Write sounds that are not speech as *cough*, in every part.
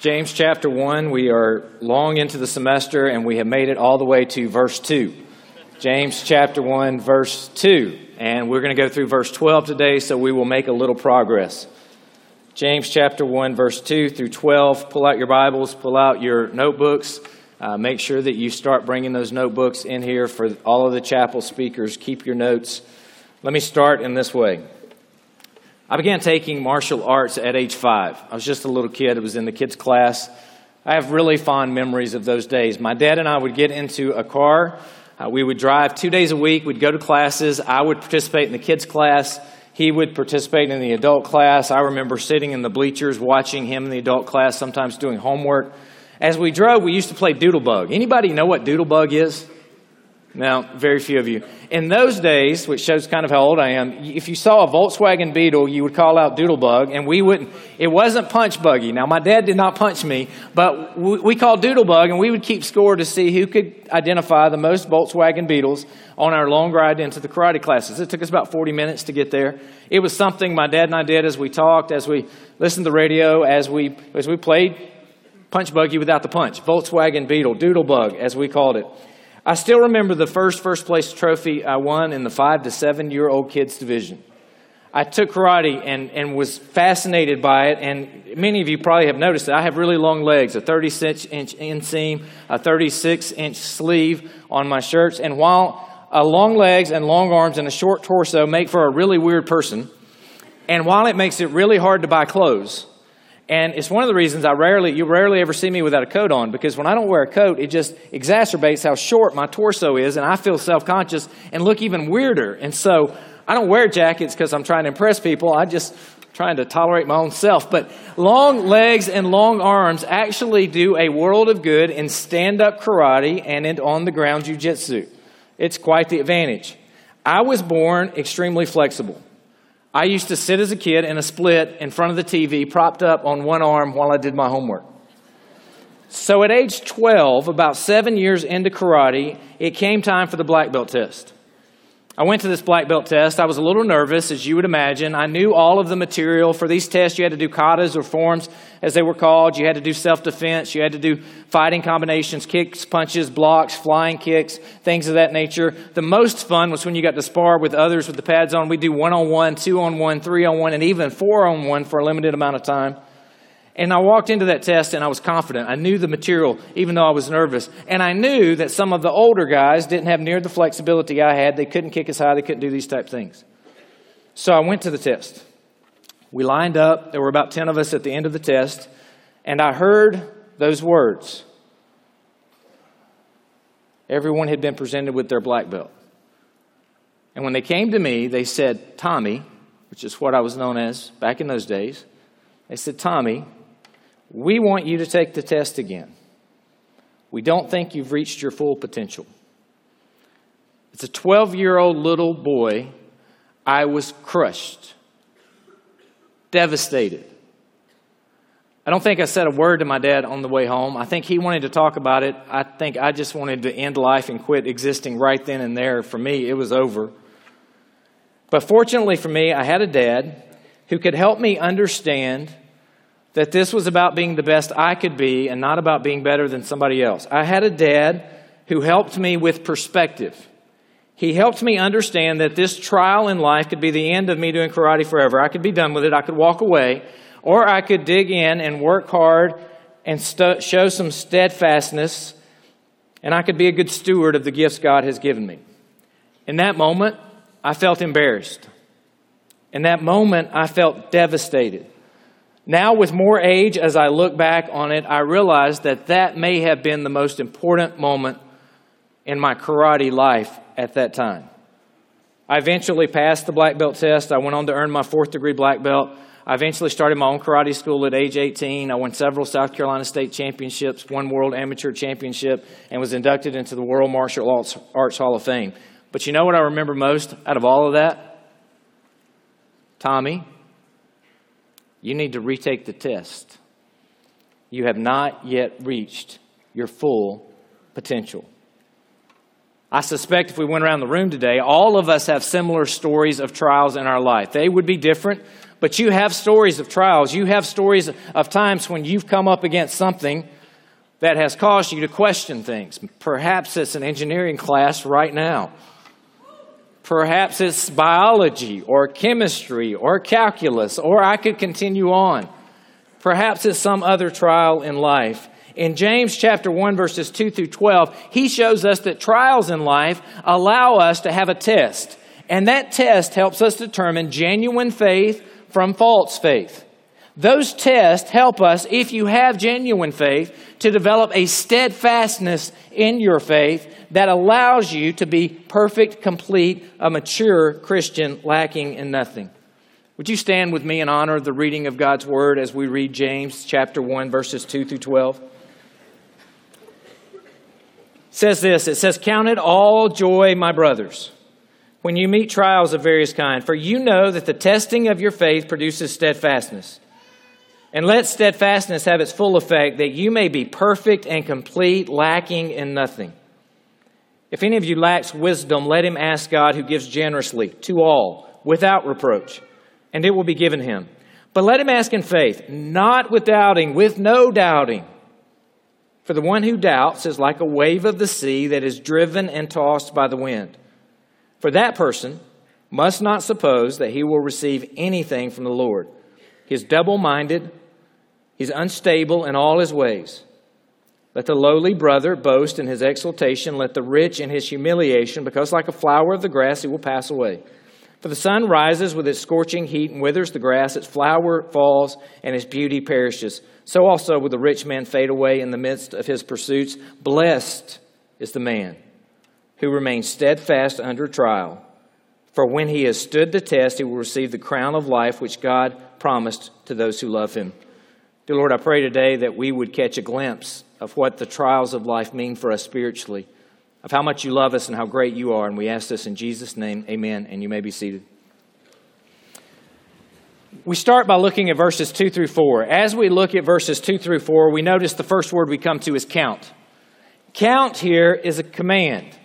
James chapter 1, we are long into the semester and we have made it all the way to verse 2. James chapter 1, verse 2. And we're going to go through verse 12 today, so we will make a little progress. James chapter 1, verse 2 through 12. Pull out your Bibles, pull out your notebooks. Uh, make sure that you start bringing those notebooks in here for all of the chapel speakers. Keep your notes. Let me start in this way. I began taking martial arts at age five. I was just a little kid. It was in the kids' class. I have really fond memories of those days. My dad and I would get into a car. Uh, we would drive two days a week. We'd go to classes. I would participate in the kids' class. He would participate in the adult class. I remember sitting in the bleachers watching him in the adult class, sometimes doing homework. As we drove, we used to play Doodlebug. Anybody know what Doodlebug is? Now, very few of you. In those days, which shows kind of how old I am, if you saw a Volkswagen Beetle, you would call out Doodlebug, and we wouldn't. It wasn't Punch Buggy. Now, my dad did not punch me, but we, we called Doodlebug, and we would keep score to see who could identify the most Volkswagen Beetles on our long ride into the karate classes. It took us about 40 minutes to get there. It was something my dad and I did as we talked, as we listened to the radio, as we as we played Punch Buggy without the punch, Volkswagen Beetle, Doodlebug, as we called it. I still remember the first first place trophy I won in the five to seven year old kids division. I took karate and, and was fascinated by it, and many of you probably have noticed that I have really long legs, a 36 inch inseam, a 36 inch sleeve on my shirts, and while uh, long legs and long arms and a short torso make for a really weird person, and while it makes it really hard to buy clothes, and it's one of the reasons I rarely, you rarely ever see me without a coat on because when I don't wear a coat, it just exacerbates how short my torso is and I feel self conscious and look even weirder. And so I don't wear jackets because I'm trying to impress people. I just trying to tolerate my own self. But long legs and long arms actually do a world of good in stand up karate and in on the ground jujitsu. It's quite the advantage. I was born extremely flexible. I used to sit as a kid in a split in front of the TV, propped up on one arm while I did my homework. So at age 12, about seven years into karate, it came time for the black belt test. I went to this black belt test. I was a little nervous, as you would imagine. I knew all of the material. For these tests, you had to do katas or forms, as they were called. You had to do self defense. You had to do fighting combinations, kicks, punches, blocks, flying kicks, things of that nature. The most fun was when you got to spar with others with the pads on. We'd do one on one, two on one, three on one, and even four on one for a limited amount of time. And I walked into that test and I was confident. I knew the material, even though I was nervous. And I knew that some of the older guys didn't have near the flexibility I had. They couldn't kick as high, they couldn't do these type things. So I went to the test. We lined up. There were about 10 of us at the end of the test. And I heard those words. Everyone had been presented with their black belt. And when they came to me, they said, Tommy, which is what I was known as back in those days, they said, Tommy, we want you to take the test again. We don't think you've reached your full potential. As a 12 year old little boy, I was crushed, devastated. I don't think I said a word to my dad on the way home. I think he wanted to talk about it. I think I just wanted to end life and quit existing right then and there. For me, it was over. But fortunately for me, I had a dad who could help me understand that this was about being the best I could be and not about being better than somebody else. I had a dad who helped me with perspective. He helped me understand that this trial in life could be the end of me doing karate forever. I could be done with it. I could walk away. Or I could dig in and work hard and st- show some steadfastness. And I could be a good steward of the gifts God has given me. In that moment, I felt embarrassed. In that moment, I felt devastated. Now, with more age, as I look back on it, I realize that that may have been the most important moment in my karate life at that time. I eventually passed the black belt test. I went on to earn my fourth degree black belt. I eventually started my own karate school at age 18. I won several South Carolina state championships, one world amateur championship, and was inducted into the World Martial Arts, Arts Hall of Fame. But you know what I remember most out of all of that? Tommy, you need to retake the test. You have not yet reached your full potential. I suspect if we went around the room today, all of us have similar stories of trials in our life. They would be different, But you have stories of trials. You have stories of times when you've come up against something that has caused you to question things. Perhaps it's an engineering class right now. Perhaps it's biology or chemistry or calculus, or I could continue on. Perhaps it's some other trial in life. In James chapter 1 verses 2 through 12, he shows us that trials in life allow us to have a test. And that test helps us determine genuine faith from false faith. Those tests help us, if you have genuine faith, to develop a steadfastness in your faith that allows you to be perfect, complete, a mature Christian, lacking in nothing. Would you stand with me in honor of the reading of God's Word as we read James chapter 1, verses 2 through 12? Says this It says, Count it all joy, my brothers, when you meet trials of various kinds, for you know that the testing of your faith produces steadfastness. And let steadfastness have its full effect, that you may be perfect and complete, lacking in nothing. If any of you lacks wisdom, let him ask God, who gives generously to all, without reproach, and it will be given him. But let him ask in faith, not with doubting, with no doubting. For the one who doubts is like a wave of the sea that is driven and tossed by the wind. For that person must not suppose that he will receive anything from the Lord. He is double minded, he's unstable in all his ways. Let the lowly brother boast in his exaltation, let the rich in his humiliation, because like a flower of the grass he will pass away. For the sun rises with its scorching heat and withers the grass, its flower falls, and its beauty perishes. So also will the rich man fade away in the midst of his pursuits. Blessed is the man who remains steadfast under trial. For when he has stood the test, he will receive the crown of life which God promised to those who love him. Dear Lord, I pray today that we would catch a glimpse of what the trials of life mean for us spiritually, of how much you love us and how great you are. And we ask this in Jesus' name. Amen. And you may be seated. We start by looking at verses 2 through 4. As we look at verses 2 through 4, we notice the first word we come to is count. Count here is a command.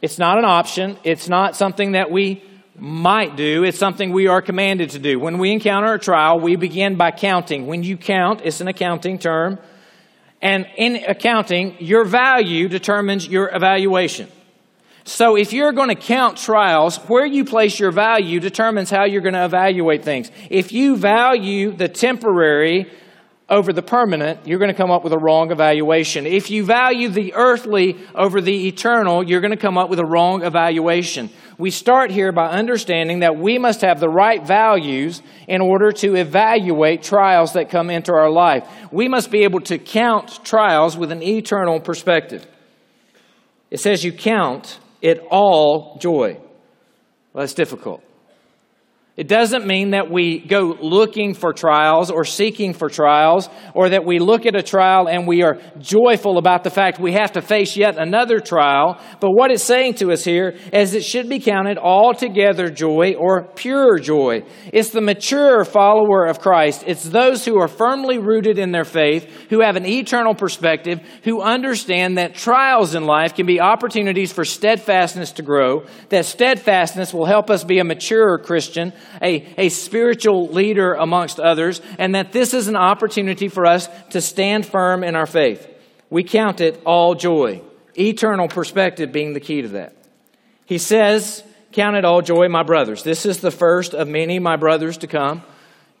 It's not an option. It's not something that we might do, it's something we are commanded to do. When we encounter a trial, we begin by counting. When you count, it's an accounting term. And in accounting, your value determines your evaluation. So if you're going to count trials, where you place your value determines how you're going to evaluate things. If you value the temporary over the permanent, you're going to come up with a wrong evaluation. If you value the earthly over the eternal, you're going to come up with a wrong evaluation. We start here by understanding that we must have the right values in order to evaluate trials that come into our life. We must be able to count trials with an eternal perspective. It says you count it all joy. Well, that's difficult. It doesn't mean that we go looking for trials or seeking for trials, or that we look at a trial and we are joyful about the fact we have to face yet another trial. But what it's saying to us here is it should be counted altogether joy or pure joy. It's the mature follower of Christ. It's those who are firmly rooted in their faith, who have an eternal perspective, who understand that trials in life can be opportunities for steadfastness to grow, that steadfastness will help us be a mature Christian a, a spiritual leader amongst others, and that this is an opportunity for us to stand firm in our faith. We count it all joy, eternal perspective being the key to that. He says, Count it all joy, my brothers. This is the first of many, my brothers, to come.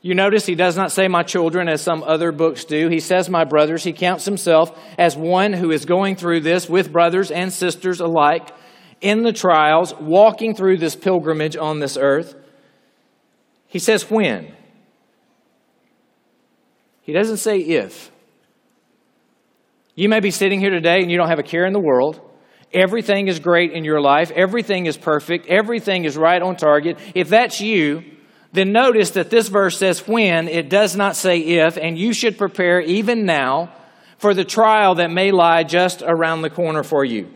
You notice he does not say my children as some other books do. He says my brothers. He counts himself as one who is going through this with brothers and sisters alike in the trials, walking through this pilgrimage on this earth. He says when. He doesn't say if. You may be sitting here today and you don't have a care in the world. Everything is great in your life. Everything is perfect. Everything is right on target. If that's you, then notice that this verse says when, it does not say if, and you should prepare even now for the trial that may lie just around the corner for you.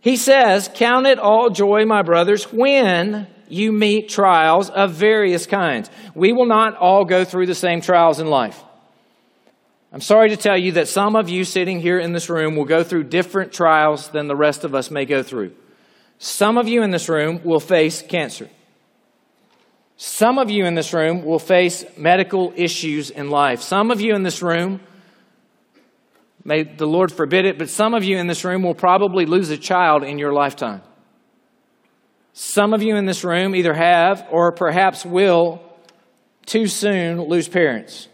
He says, Count it all joy, my brothers, when you meet trials of various kinds. We will not all go through the same trials in life. I'm sorry to tell you that some of you sitting here in this room will go through different trials than the rest of us may go through. Some of you in this room will face cancer. Some of you in this room will face medical issues in life. Some of you in this room, may the Lord forbid it, but some of you in this room will probably lose a child in your lifetime. Some of you in this room either have or perhaps will too soon lose parents.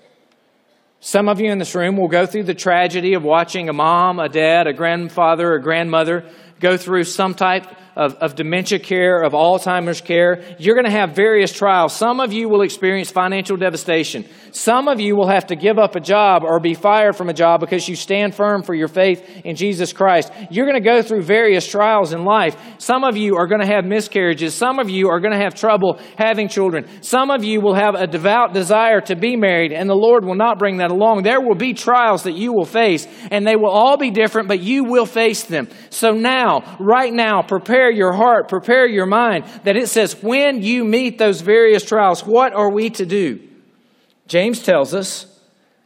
Some of you in this room will go through the tragedy of watching a mom, a dad, a grandfather, a grandmother go through some type of, of dementia care, of Alzheimer's care. You're going to have various trials. Some of you will experience financial devastation. Some of you will have to give up a job or be fired from a job because you stand firm for your faith in Jesus Christ. You're going to go through various trials in life. Some of you are going to have miscarriages. Some of you are going to have trouble having children. Some of you will have a devout desire to be married, and the Lord will not bring that along. There will be trials that you will face, and they will all be different, but you will face them. So now, right now, prepare your heart, prepare your mind, that it says, when you meet those various trials, what are we to do? James tells us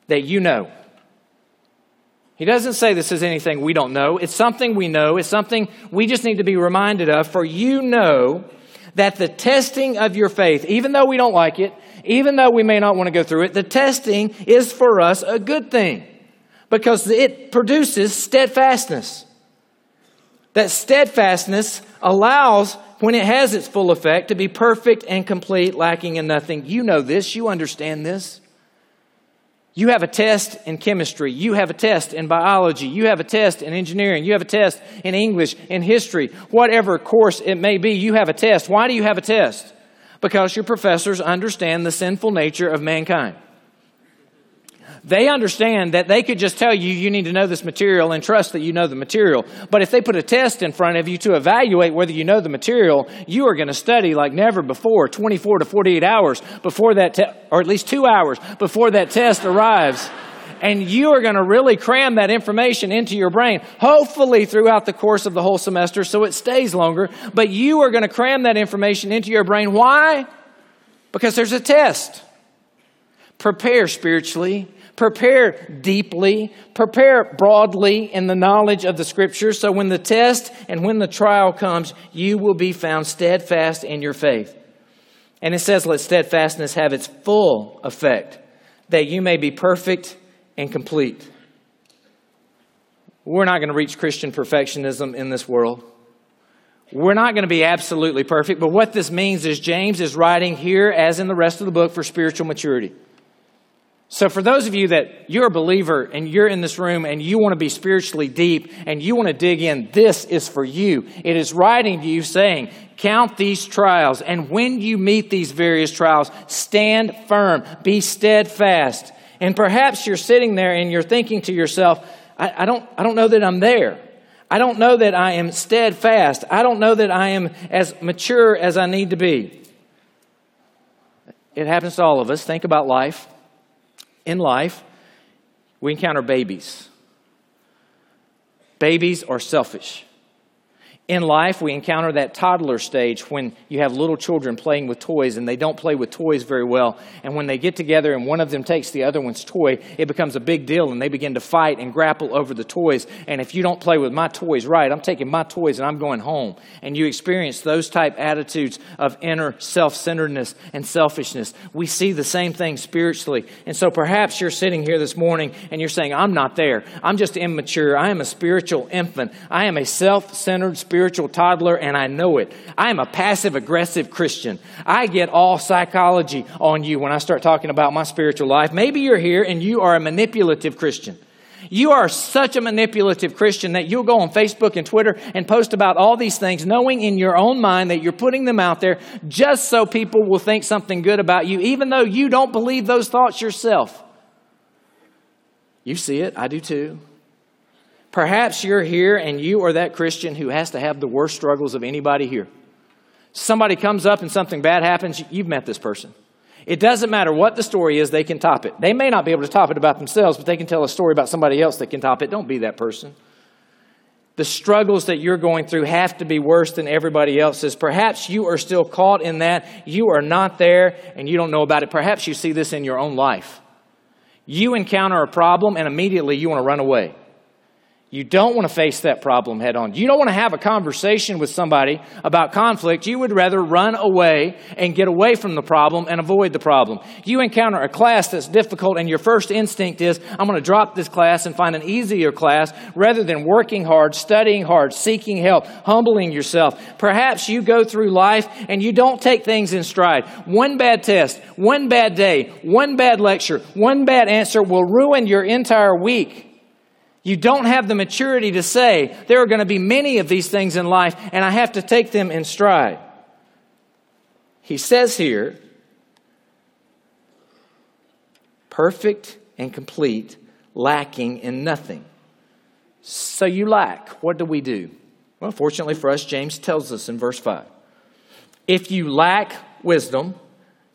that you know. He doesn't say this is anything we don't know. It's something we know. It's something we just need to be reminded of. For you know that the testing of your faith, even though we don't like it, even though we may not want to go through it, the testing is for us a good thing because it produces steadfastness. That steadfastness allows, when it has its full effect, to be perfect and complete, lacking in nothing. You know this, you understand this. You have a test in chemistry. You have a test in biology. You have a test in engineering. You have a test in English, in history, whatever course it may be. You have a test. Why do you have a test? Because your professors understand the sinful nature of mankind. They understand that they could just tell you you need to know this material and trust that you know the material. But if they put a test in front of you to evaluate whether you know the material, you are going to study like never before, 24 to 48 hours before that, te- or at least two hours before that test arrives. And you are going to really cram that information into your brain, hopefully throughout the course of the whole semester so it stays longer. But you are going to cram that information into your brain. Why? Because there's a test. Prepare spiritually prepare deeply, prepare broadly in the knowledge of the scriptures, so when the test and when the trial comes, you will be found steadfast in your faith. And it says, let steadfastness have its full effect, that you may be perfect and complete. We're not going to reach Christian perfectionism in this world. We're not going to be absolutely perfect, but what this means is James is writing here, as in the rest of the book, for spiritual maturity. So, for those of you that you're a believer and you're in this room and you want to be spiritually deep and you want to dig in, this is for you. It is writing to you saying, Count these trials, and when you meet these various trials, stand firm, be steadfast. And perhaps you're sitting there and you're thinking to yourself, I, I don't, I don't know that I'm there. I don't know that I am steadfast. I don't know that I am as mature as I need to be. It happens to all of us. Think about life in life, we encounter babies. Babies are selfish. In life, we encounter that toddler stage when you have little children playing with toys and they don't play with toys very well. And when they get together and one of them takes the other one's toy, it becomes a big deal and they begin to fight and grapple over the toys. And if you don't play with my toys right, I'm taking my toys and I'm going home. And you experience those type attitudes of inner self centeredness and selfishness. We see the same thing spiritually. And so perhaps you're sitting here this morning and you're saying, I'm not there. I'm just immature. I am a spiritual infant. I am a self centered spiritual spiritual toddler and I know it. I am a passive aggressive Christian. I get all psychology on you when I start talking about my spiritual life. Maybe you're here and you are a manipulative Christian. You are such a manipulative Christian that you'll go on Facebook and Twitter and post about all these things, knowing in your own mind that you're putting them out there just so people will think something good about you, even though you don't believe those thoughts yourself. You see it, I do too. Perhaps you're here and you are that Christian who has to have the worst struggles of anybody here. Somebody comes up and something bad happens, you've met this person. It doesn't matter what the story is, they can top it. They may not be able to top it about themselves, but they can tell a story about somebody else that can top it. Don't be that person. The struggles that you're going through have to be worse than everybody else's. Perhaps you are still caught in that. You are not there and you don't know about it. Perhaps you see this in your own life. You encounter a problem and immediately you want to run away. You don't want to face that problem head on. You don't want to have a conversation with somebody about conflict. You would rather run away and get away from the problem and avoid the problem. You encounter a class that's difficult and your first instinct is, I'm going to drop this class and find an easier class rather than working hard, studying hard, seeking help, humbling yourself. Perhaps you go through life and you don't take things in stride. One bad test, one bad day, one bad lecture, one bad answer will ruin your entire week. You don't have the maturity to say, there are going to be many of these things in life, and I have to take them in stride. He says here, perfect and complete, lacking in nothing. So you lack. What do we do? Well, fortunately for us, James tells us in verse 5. If you lack wisdom,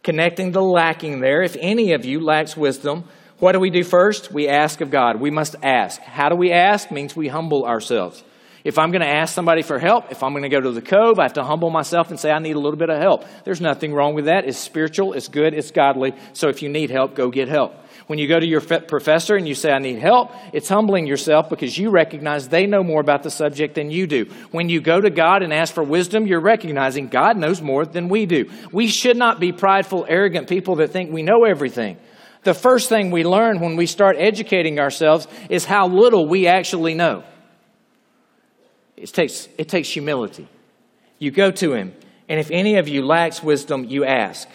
connecting the lacking there, if any of you lacks wisdom, what do we do first? We ask of God. We must ask. How do we ask? Means we humble ourselves. If I'm going to ask somebody for help, if I'm going to go to the cove, I have to humble myself and say, I need a little bit of help. There's nothing wrong with that. It's spiritual, it's good, it's godly. So if you need help, go get help. When you go to your professor and you say, I need help, it's humbling yourself because you recognize they know more about the subject than you do. When you go to God and ask for wisdom, you're recognizing God knows more than we do. We should not be prideful, arrogant people that think we know everything the first thing we learn when we start educating ourselves is how little we actually know. It takes, it takes humility. You go to Him, and if any of you lacks wisdom, you ask.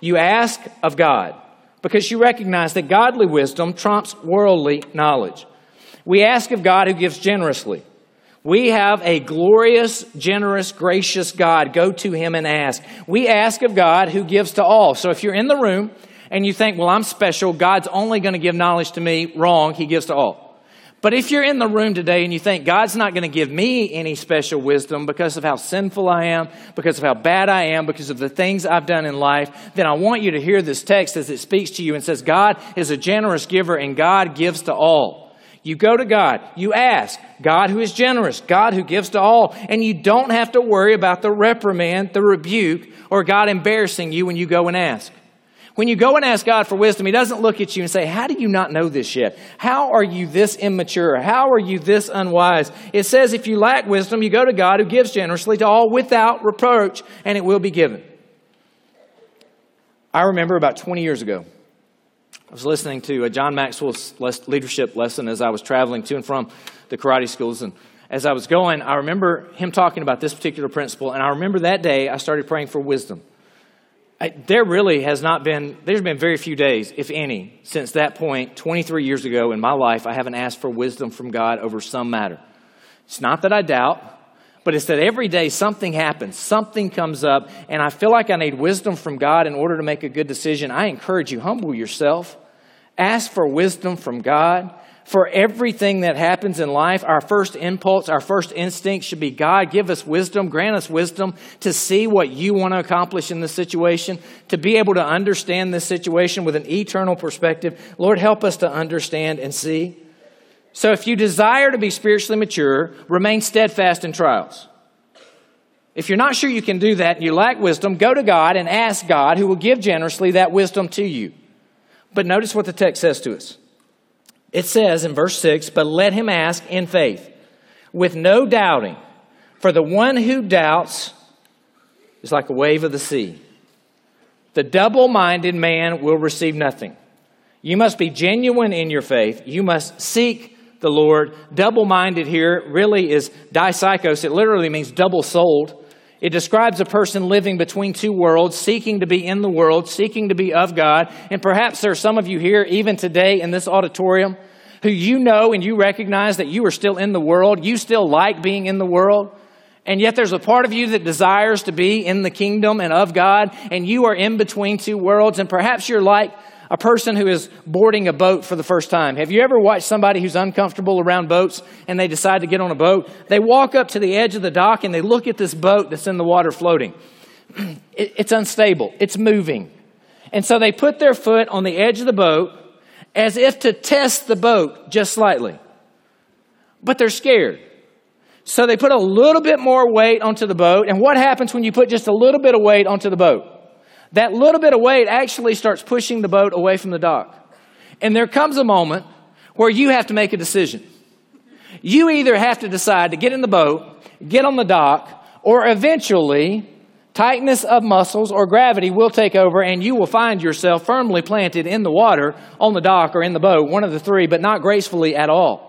You ask of God because you recognize that godly wisdom trumps worldly knowledge. We ask of God who gives generously. We have a glorious, generous, gracious God. Go to Him and ask. We ask of God who gives to all. So if you're in the room and you think, well, I'm special, God's only going to give knowledge to me, wrong, He gives to all. But if you're in the room today and you think God's not going to give me any special wisdom because of how sinful I am, because of how bad I am, because of the things I've done in life, then I want you to hear this text as it speaks to you and says, God is a generous giver and God gives to all. You go to God, you ask, God who is generous, God who gives to all, and you don't have to worry about the reprimand, the rebuke, or God embarrassing you when you go and ask. When you go and ask God for wisdom, He doesn't look at you and say, How do you not know this yet? How are you this immature? How are you this unwise? It says, If you lack wisdom, you go to God who gives generously to all without reproach, and it will be given. I remember about 20 years ago, I was listening to a John Maxwell's leadership lesson as I was traveling to and from the karate schools. And as I was going, I remember him talking about this particular principle. And I remember that day I started praying for wisdom. I, there really has not been, there's been very few days, if any, since that point, 23 years ago in my life, I haven't asked for wisdom from God over some matter. It's not that I doubt, but it's that every day something happens, something comes up, and I feel like I need wisdom from God in order to make a good decision. I encourage you, humble yourself, ask for wisdom from God for everything that happens in life, our first impulse, our first instinct should be God, give us wisdom, grant us wisdom to see what you want to accomplish in this situation, to be able to understand this situation with an eternal perspective. Lord, help us to understand and see. So if you desire to be spiritually mature, remain steadfast in trials. If you're not sure you can do that and you lack wisdom, go to God and ask God, who will give generously that wisdom to you. But notice what the text says to us. It says in verse 6 But let him ask in faith, with no doubting. For the one who doubts is like a wave of the sea. The double minded man will receive nothing. You must be genuine in your faith. You must seek the Lord. Double minded here really is dipsychos. It literally means double souled. It describes a person living between two worlds, seeking to be in the world, seeking to be of God. And perhaps there are some of you here, even today in this auditorium, who you know and you recognize that you are still in the world. You still like being in the world. And yet there's a part of you that desires to be in the kingdom and of God. And you are in between two worlds. And perhaps you're like a person who is boarding a boat for the first time. Have you ever watched somebody who's uncomfortable around boats and they decide to get on a boat? They walk up to the edge of the dock and they look at this boat that's in the water floating. *clears throat* It's unstable, it's moving. And so they put their foot on the edge of the boat as if to test the boat just slightly. But they're scared. So they put a little bit more weight onto the boat. And what happens when you put just a little bit of weight onto the boat? that little bit of weight actually starts pushing the boat away from the dock. And there comes a moment where you have to make a decision. You either have to decide to get in the boat, get on the dock, or eventually tightness of muscles or gravity will take over and you will find yourself firmly planted in the water, on the dock, or in the boat, one of the three, but not gracefully at all.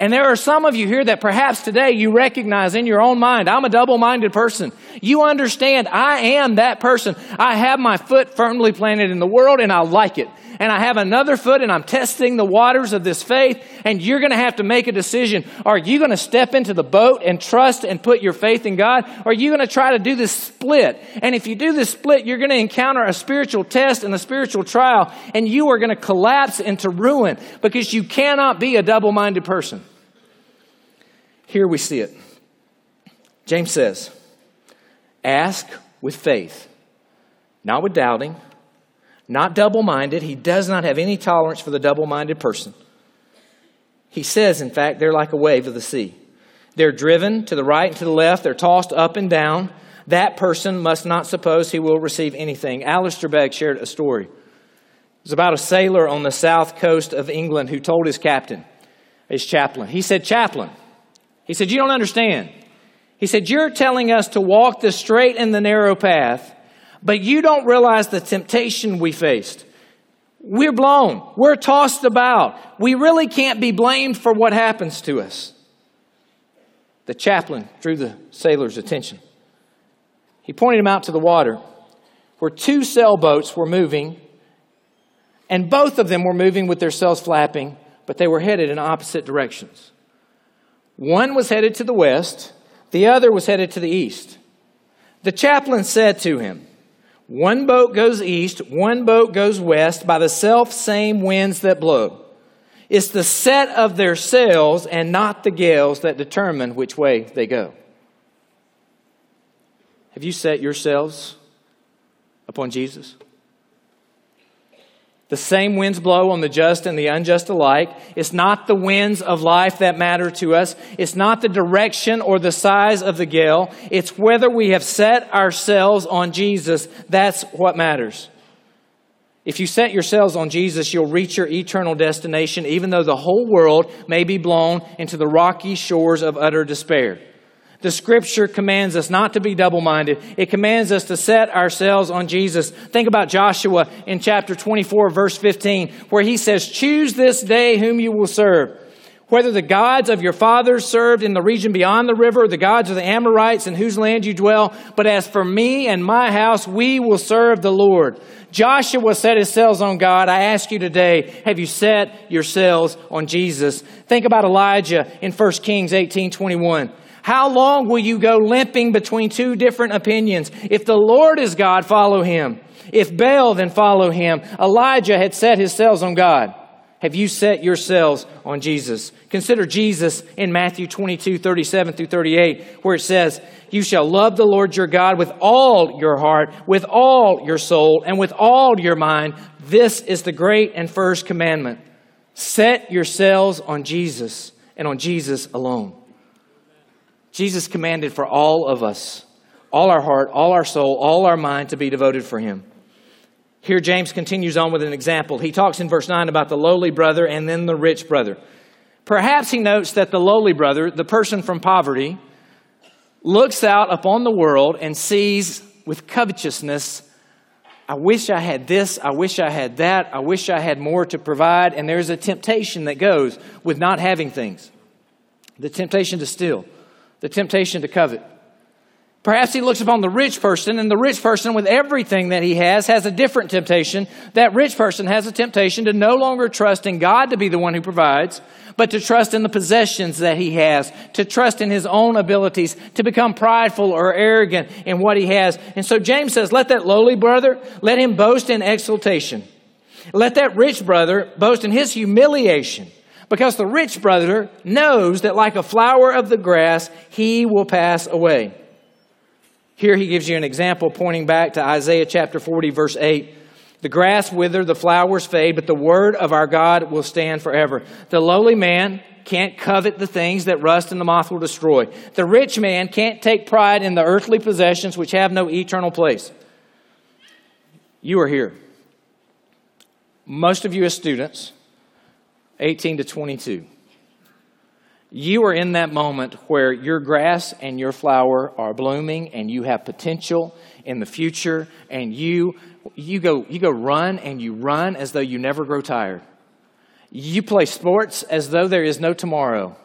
And there are some of you here that perhaps today you recognize in your own mind, I'm a double minded person. You understand I am that person. I have my foot firmly planted in the world and I like it. And I have another foot and I'm testing the waters of this faith. And you're going to have to make a decision. Are you going to step into the boat and trust and put your faith in God? Or are you going to try to do this split? And if you do this split, you're going to encounter a spiritual test and a spiritual trial. And you are going to collapse into ruin because you cannot be a double minded person. Here we see it. James says, Ask with faith, not with doubting, not double minded. He does not have any tolerance for the double minded person. He says, in fact, they're like a wave of the sea. They're driven to the right and to the left, they're tossed up and down. That person must not suppose he will receive anything. Alistair Begg shared a story. It was about a sailor on the south coast of England who told his captain, his chaplain, he said, Chaplain, he said, You don't understand. He said, You're telling us to walk the straight and the narrow path, but you don't realize the temptation we faced. We're blown. We're tossed about. We really can't be blamed for what happens to us. The chaplain drew the sailor's attention. He pointed him out to the water where two sailboats were moving, and both of them were moving with their sails flapping, but they were headed in opposite directions. One was headed to the west, the other was headed to the east. The chaplain said to him, One boat goes east, one boat goes west by the self same winds that blow. It's the set of their sails and not the gales that determine which way they go. Have you set yourselves upon Jesus? The same winds blow on the just and the unjust alike. It's not the winds of life that matter to us. It's not the direction or the size of the gale. It's whether we have set ourselves on Jesus. That's what matters. If you set yourselves on Jesus, you'll reach your eternal destination, even though the whole world may be blown into the rocky shores of utter despair. The scripture commands us not to be double minded. It commands us to set ourselves on Jesus. Think about Joshua in chapter 24, verse 15, where he says, Choose this day whom you will serve. Whether the gods of your fathers served in the region beyond the river, the gods of the Amorites in whose land you dwell, but as for me and my house, we will serve the Lord. Joshua set his sails on God. I ask you today, have you set yourselves on Jesus? Think about Elijah in 1 Kings 18 21. How long will you go limping between two different opinions? If the Lord is God, follow him. If Baal, then follow him. Elijah had set his sails on God. Have you set yourselves on Jesus? Consider Jesus in Matthew 22, 37 through 38, where it says, You shall love the Lord your God with all your heart, with all your soul, and with all your mind. This is the great and first commandment. Set yourselves on Jesus and on Jesus alone. Jesus commanded for all of us, all our heart, all our soul, all our mind to be devoted for him. Here, James continues on with an example. He talks in verse 9 about the lowly brother and then the rich brother. Perhaps he notes that the lowly brother, the person from poverty, looks out upon the world and sees with covetousness, I wish I had this, I wish I had that, I wish I had more to provide. And there's a temptation that goes with not having things the temptation to steal, the temptation to covet. Perhaps he looks upon the rich person, and the rich person, with everything that he has, has a different temptation. That rich person has a temptation to no longer trust in God to be the one who provides, but to trust in the possessions that he has, to trust in his own abilities, to become prideful or arrogant in what he has. And so James says, Let that lowly brother, let him boast in exultation. Let that rich brother boast in his humiliation. Because the rich brother knows that like a flower of the grass, he will pass away. Here he gives you an example pointing back to Isaiah chapter 40, verse 8. The grass wither, the flowers fade, but the word of our God will stand forever. The lowly man can't covet the things that rust and the moth will destroy. The rich man can't take pride in the earthly possessions which have no eternal place. You are here. Most of you as students 18 to 22. You are in that moment where your grass and your flower are blooming and you have potential in the future and you you go you go run and you run as though you never grow tired. You play sports as though there is no tomorrow.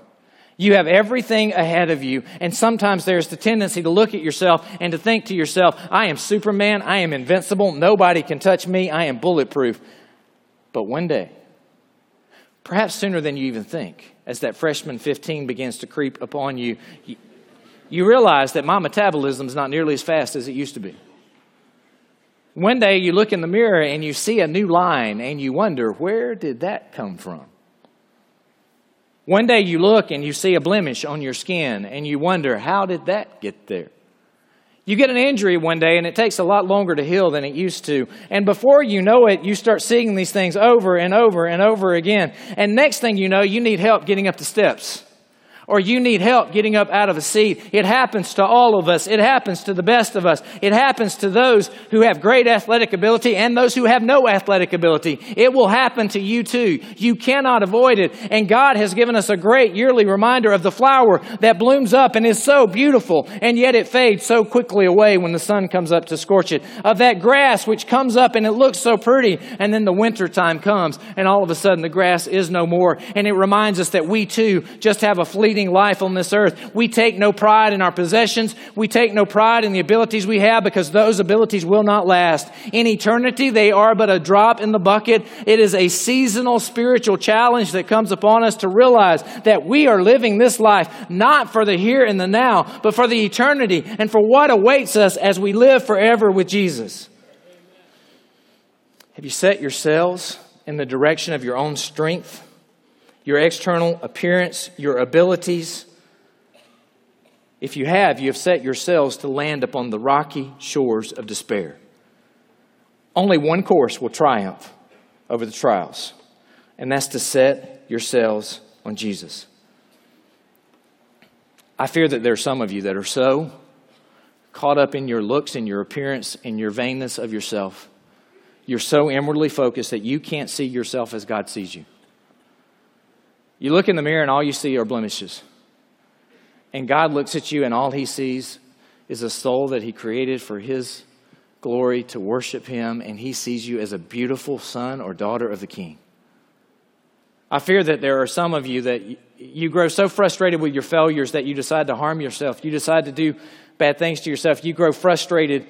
You have everything ahead of you. And sometimes there's the tendency to look at yourself and to think to yourself, I am Superman. I am invincible. Nobody can touch me. I am bulletproof. But one day, perhaps sooner than you even think, as that freshman 15 begins to creep upon you, you, realize that my metabolism is not nearly as fast as it used to be. One day you look in the mirror and you see a new line and you wonder, where did that come from? One day you look and you see a blemish on your skin and you wonder, how did that get there? You get an injury one day and it takes a lot longer to heal than it used to. And before you know it, you start seeing these things over and over and over again. And next thing you know, you need help getting up the steps or you need help getting up out of a seat. It happens to all of us. It happens to the best of us. It happens to those who have great athletic ability and those who have no athletic ability. It will happen to you too. You cannot avoid it. And God has given us a great yearly reminder of the flower that blooms up and is so beautiful, and yet it fades so quickly away when the sun comes up to scorch it. Of that grass which comes up and it looks so pretty, and then the winter time comes, and all of a sudden the grass is no more. And it reminds us that we too just have a fleeting life on this earth. We take no pride in our possessions. We take no pride in the abilities we have because those abilities will not last. In eternity, they are but a drop in the bucket. It is a seasonal spiritual challenge that comes upon us to realize that we are living this life not for the here and the now, but for the eternity and for what awaits us as we live forever with Jesus. Have you set yourselves in the direction of your own strength? Your external appearance, your abilities. If you have, you have set yourselves to land upon the rocky shores of despair. Only one course will triumph over the trials, and that's to set yourselves on Jesus. I fear that there are some of you that are so caught up in your looks and your appearance and your vainness of yourself. You're so inwardly focused that you can't see yourself as God sees you. You look in the mirror and all you see are blemishes. And God looks at you and all he sees is a soul that he created for his glory to worship him, and he sees you as a beautiful son or daughter of the king. I fear that there are some of you that you grow so frustrated with your failures that you decide to harm yourself. You decide to do bad things to yourself. You grow frustrated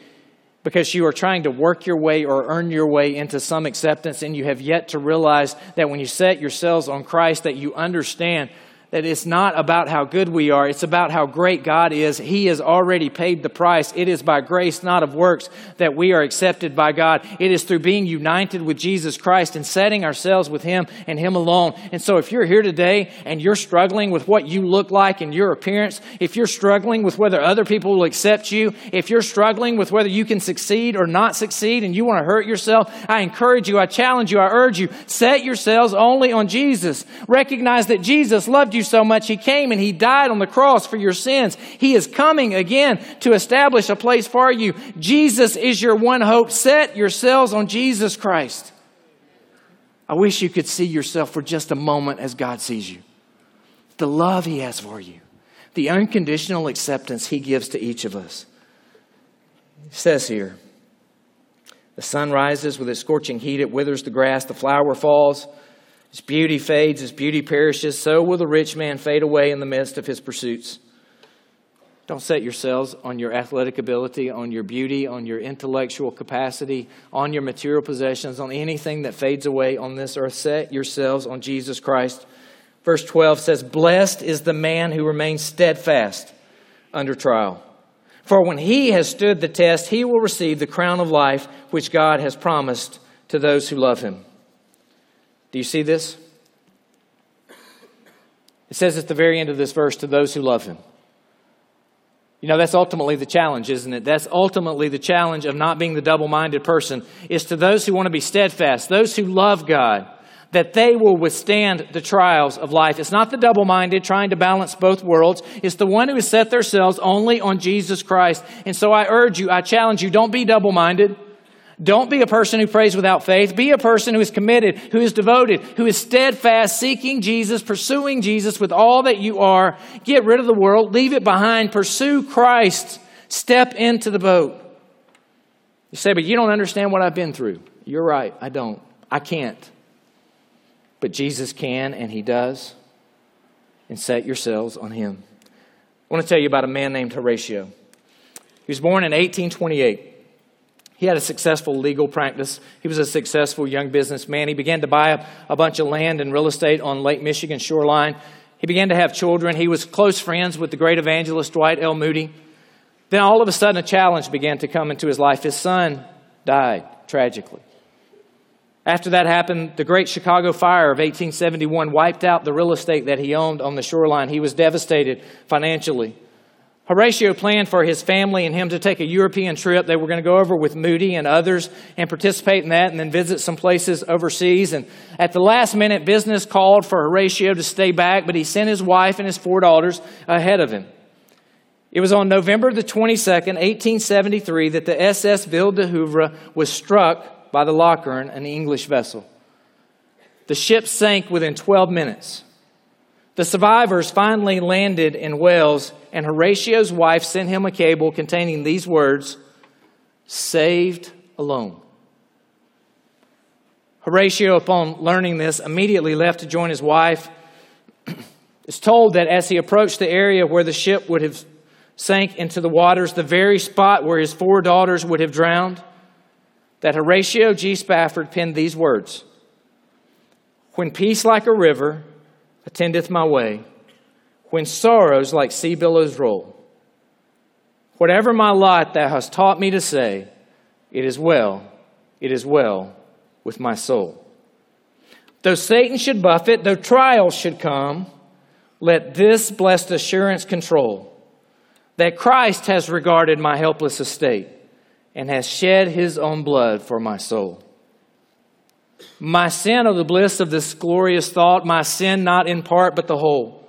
because you are trying to work your way or earn your way into some acceptance and you have yet to realize that when you set yourselves on Christ that you understand that it's not about how good we are, it's about how great God is. He has already paid the price. It is by grace, not of works, that we are accepted by God. It is through being united with Jesus Christ and setting ourselves with Him and Him alone. And so, if you're here today and you're struggling with what you look like and your appearance, if you're struggling with whether other people will accept you, if you're struggling with whether you can succeed or not succeed and you want to hurt yourself, I encourage you, I challenge you, I urge you, set yourselves only on Jesus. Recognize that Jesus loved you you so much, He came and He died on the cross for your sins. He is coming again to establish a place for you. Jesus is your one hope. Set yourselves on Jesus Christ. I wish you could see yourself for just a moment as God sees you. The love He has for you, the unconditional acceptance He gives to each of us. He says here, the sun rises with its scorching heat, it withers the grass, the flower falls. His beauty fades, his beauty perishes, so will the rich man fade away in the midst of his pursuits. Don't set yourselves on your athletic ability, on your beauty, on your intellectual capacity, on your material possessions, on anything that fades away on this earth. Set yourselves on Jesus Christ. Verse 12 says, Blessed is the man who remains steadfast under trial. For when he has stood the test, he will receive the crown of life which God has promised to those who love him. Do you see this? It says at the very end of this verse, to those who love him. You know, that's ultimately the challenge, isn't it? That's ultimately the challenge of not being the double minded person, is to those who want to be steadfast, those who love God, that they will withstand the trials of life. It's not the double minded trying to balance both worlds. It's the one who has set themselves only on Jesus Christ. And so I urge you, I challenge you, don't be double minded. Don't be a person who prays without faith. Be a person who is committed, who is devoted, who is steadfast, seeking Jesus, pursuing Jesus with all that you are. Get rid of the world, leave it behind, pursue Christ, step into the boat. You say, but you don't understand what I've been through. You're right, I don't. I can't. But Jesus can, and He does. And set yourselves on Him. I want to tell you about a man named Horatio. He was born in 1828. He had a successful legal practice. He was a successful young businessman. He began to buy a, a bunch of land and real estate on Lake Michigan shoreline. He began to have children. He was close friends with the great evangelist Dwight L. Moody. Then all of a sudden, a challenge began to come into his life. His son died tragically. After that happened, the Great Chicago Fire of 1871 wiped out the real estate that he owned on the shoreline. He was devastated financially. Horatio planned for his family and him to take a European trip. They were going to go over with Moody and others and participate in that and then visit some places overseas. And at the last minute, business called for Horatio to stay back, but he sent his wife and his four daughters ahead of him. It was on November the 22nd, 1873, that the SS Ville de Havre was struck by the Loch Earn, an English vessel. The ship sank within 12 minutes. The survivors finally landed in Wales, and Horatio's wife sent him a cable containing these words Saved alone. Horatio, upon learning this, immediately left to join his wife. *clears throat* it's told that as he approached the area where the ship would have sank into the waters, the very spot where his four daughters would have drowned, that Horatio G. Spafford penned these words When peace like a river attendeth my way, when sorrows like sea billows roll. Whatever my lot thou hast taught me to say, it is well, it is well with my soul. Though Satan should buffet, though trials should come, let this blessed assurance control that Christ has regarded my helpless estate and has shed his own blood for my soul. My sin, of the bliss of this glorious thought, my sin not in part but the whole,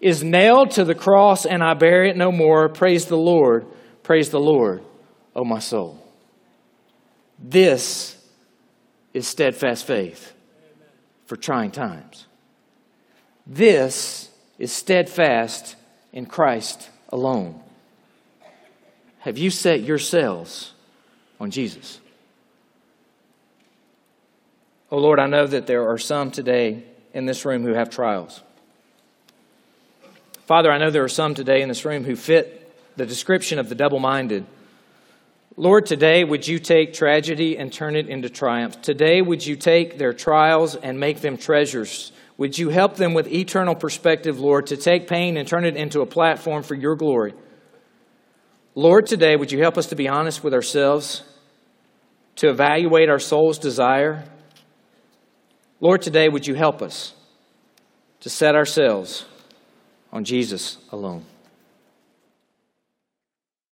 is nailed to the cross and I bear it no more. Praise the Lord, praise the Lord, O my soul. This is steadfast faith for trying times. This is steadfast in Christ alone. Have you set yourselves on Jesus? Oh Lord, I know that there are some today in this room who have trials. Father, I know there are some today in this room who fit the description of the double minded. Lord, today would you take tragedy and turn it into triumph? Today would you take their trials and make them treasures? Would you help them with eternal perspective, Lord, to take pain and turn it into a platform for your glory? Lord, today would you help us to be honest with ourselves, to evaluate our soul's desire, Lord, today would you help us to set ourselves on Jesus alone?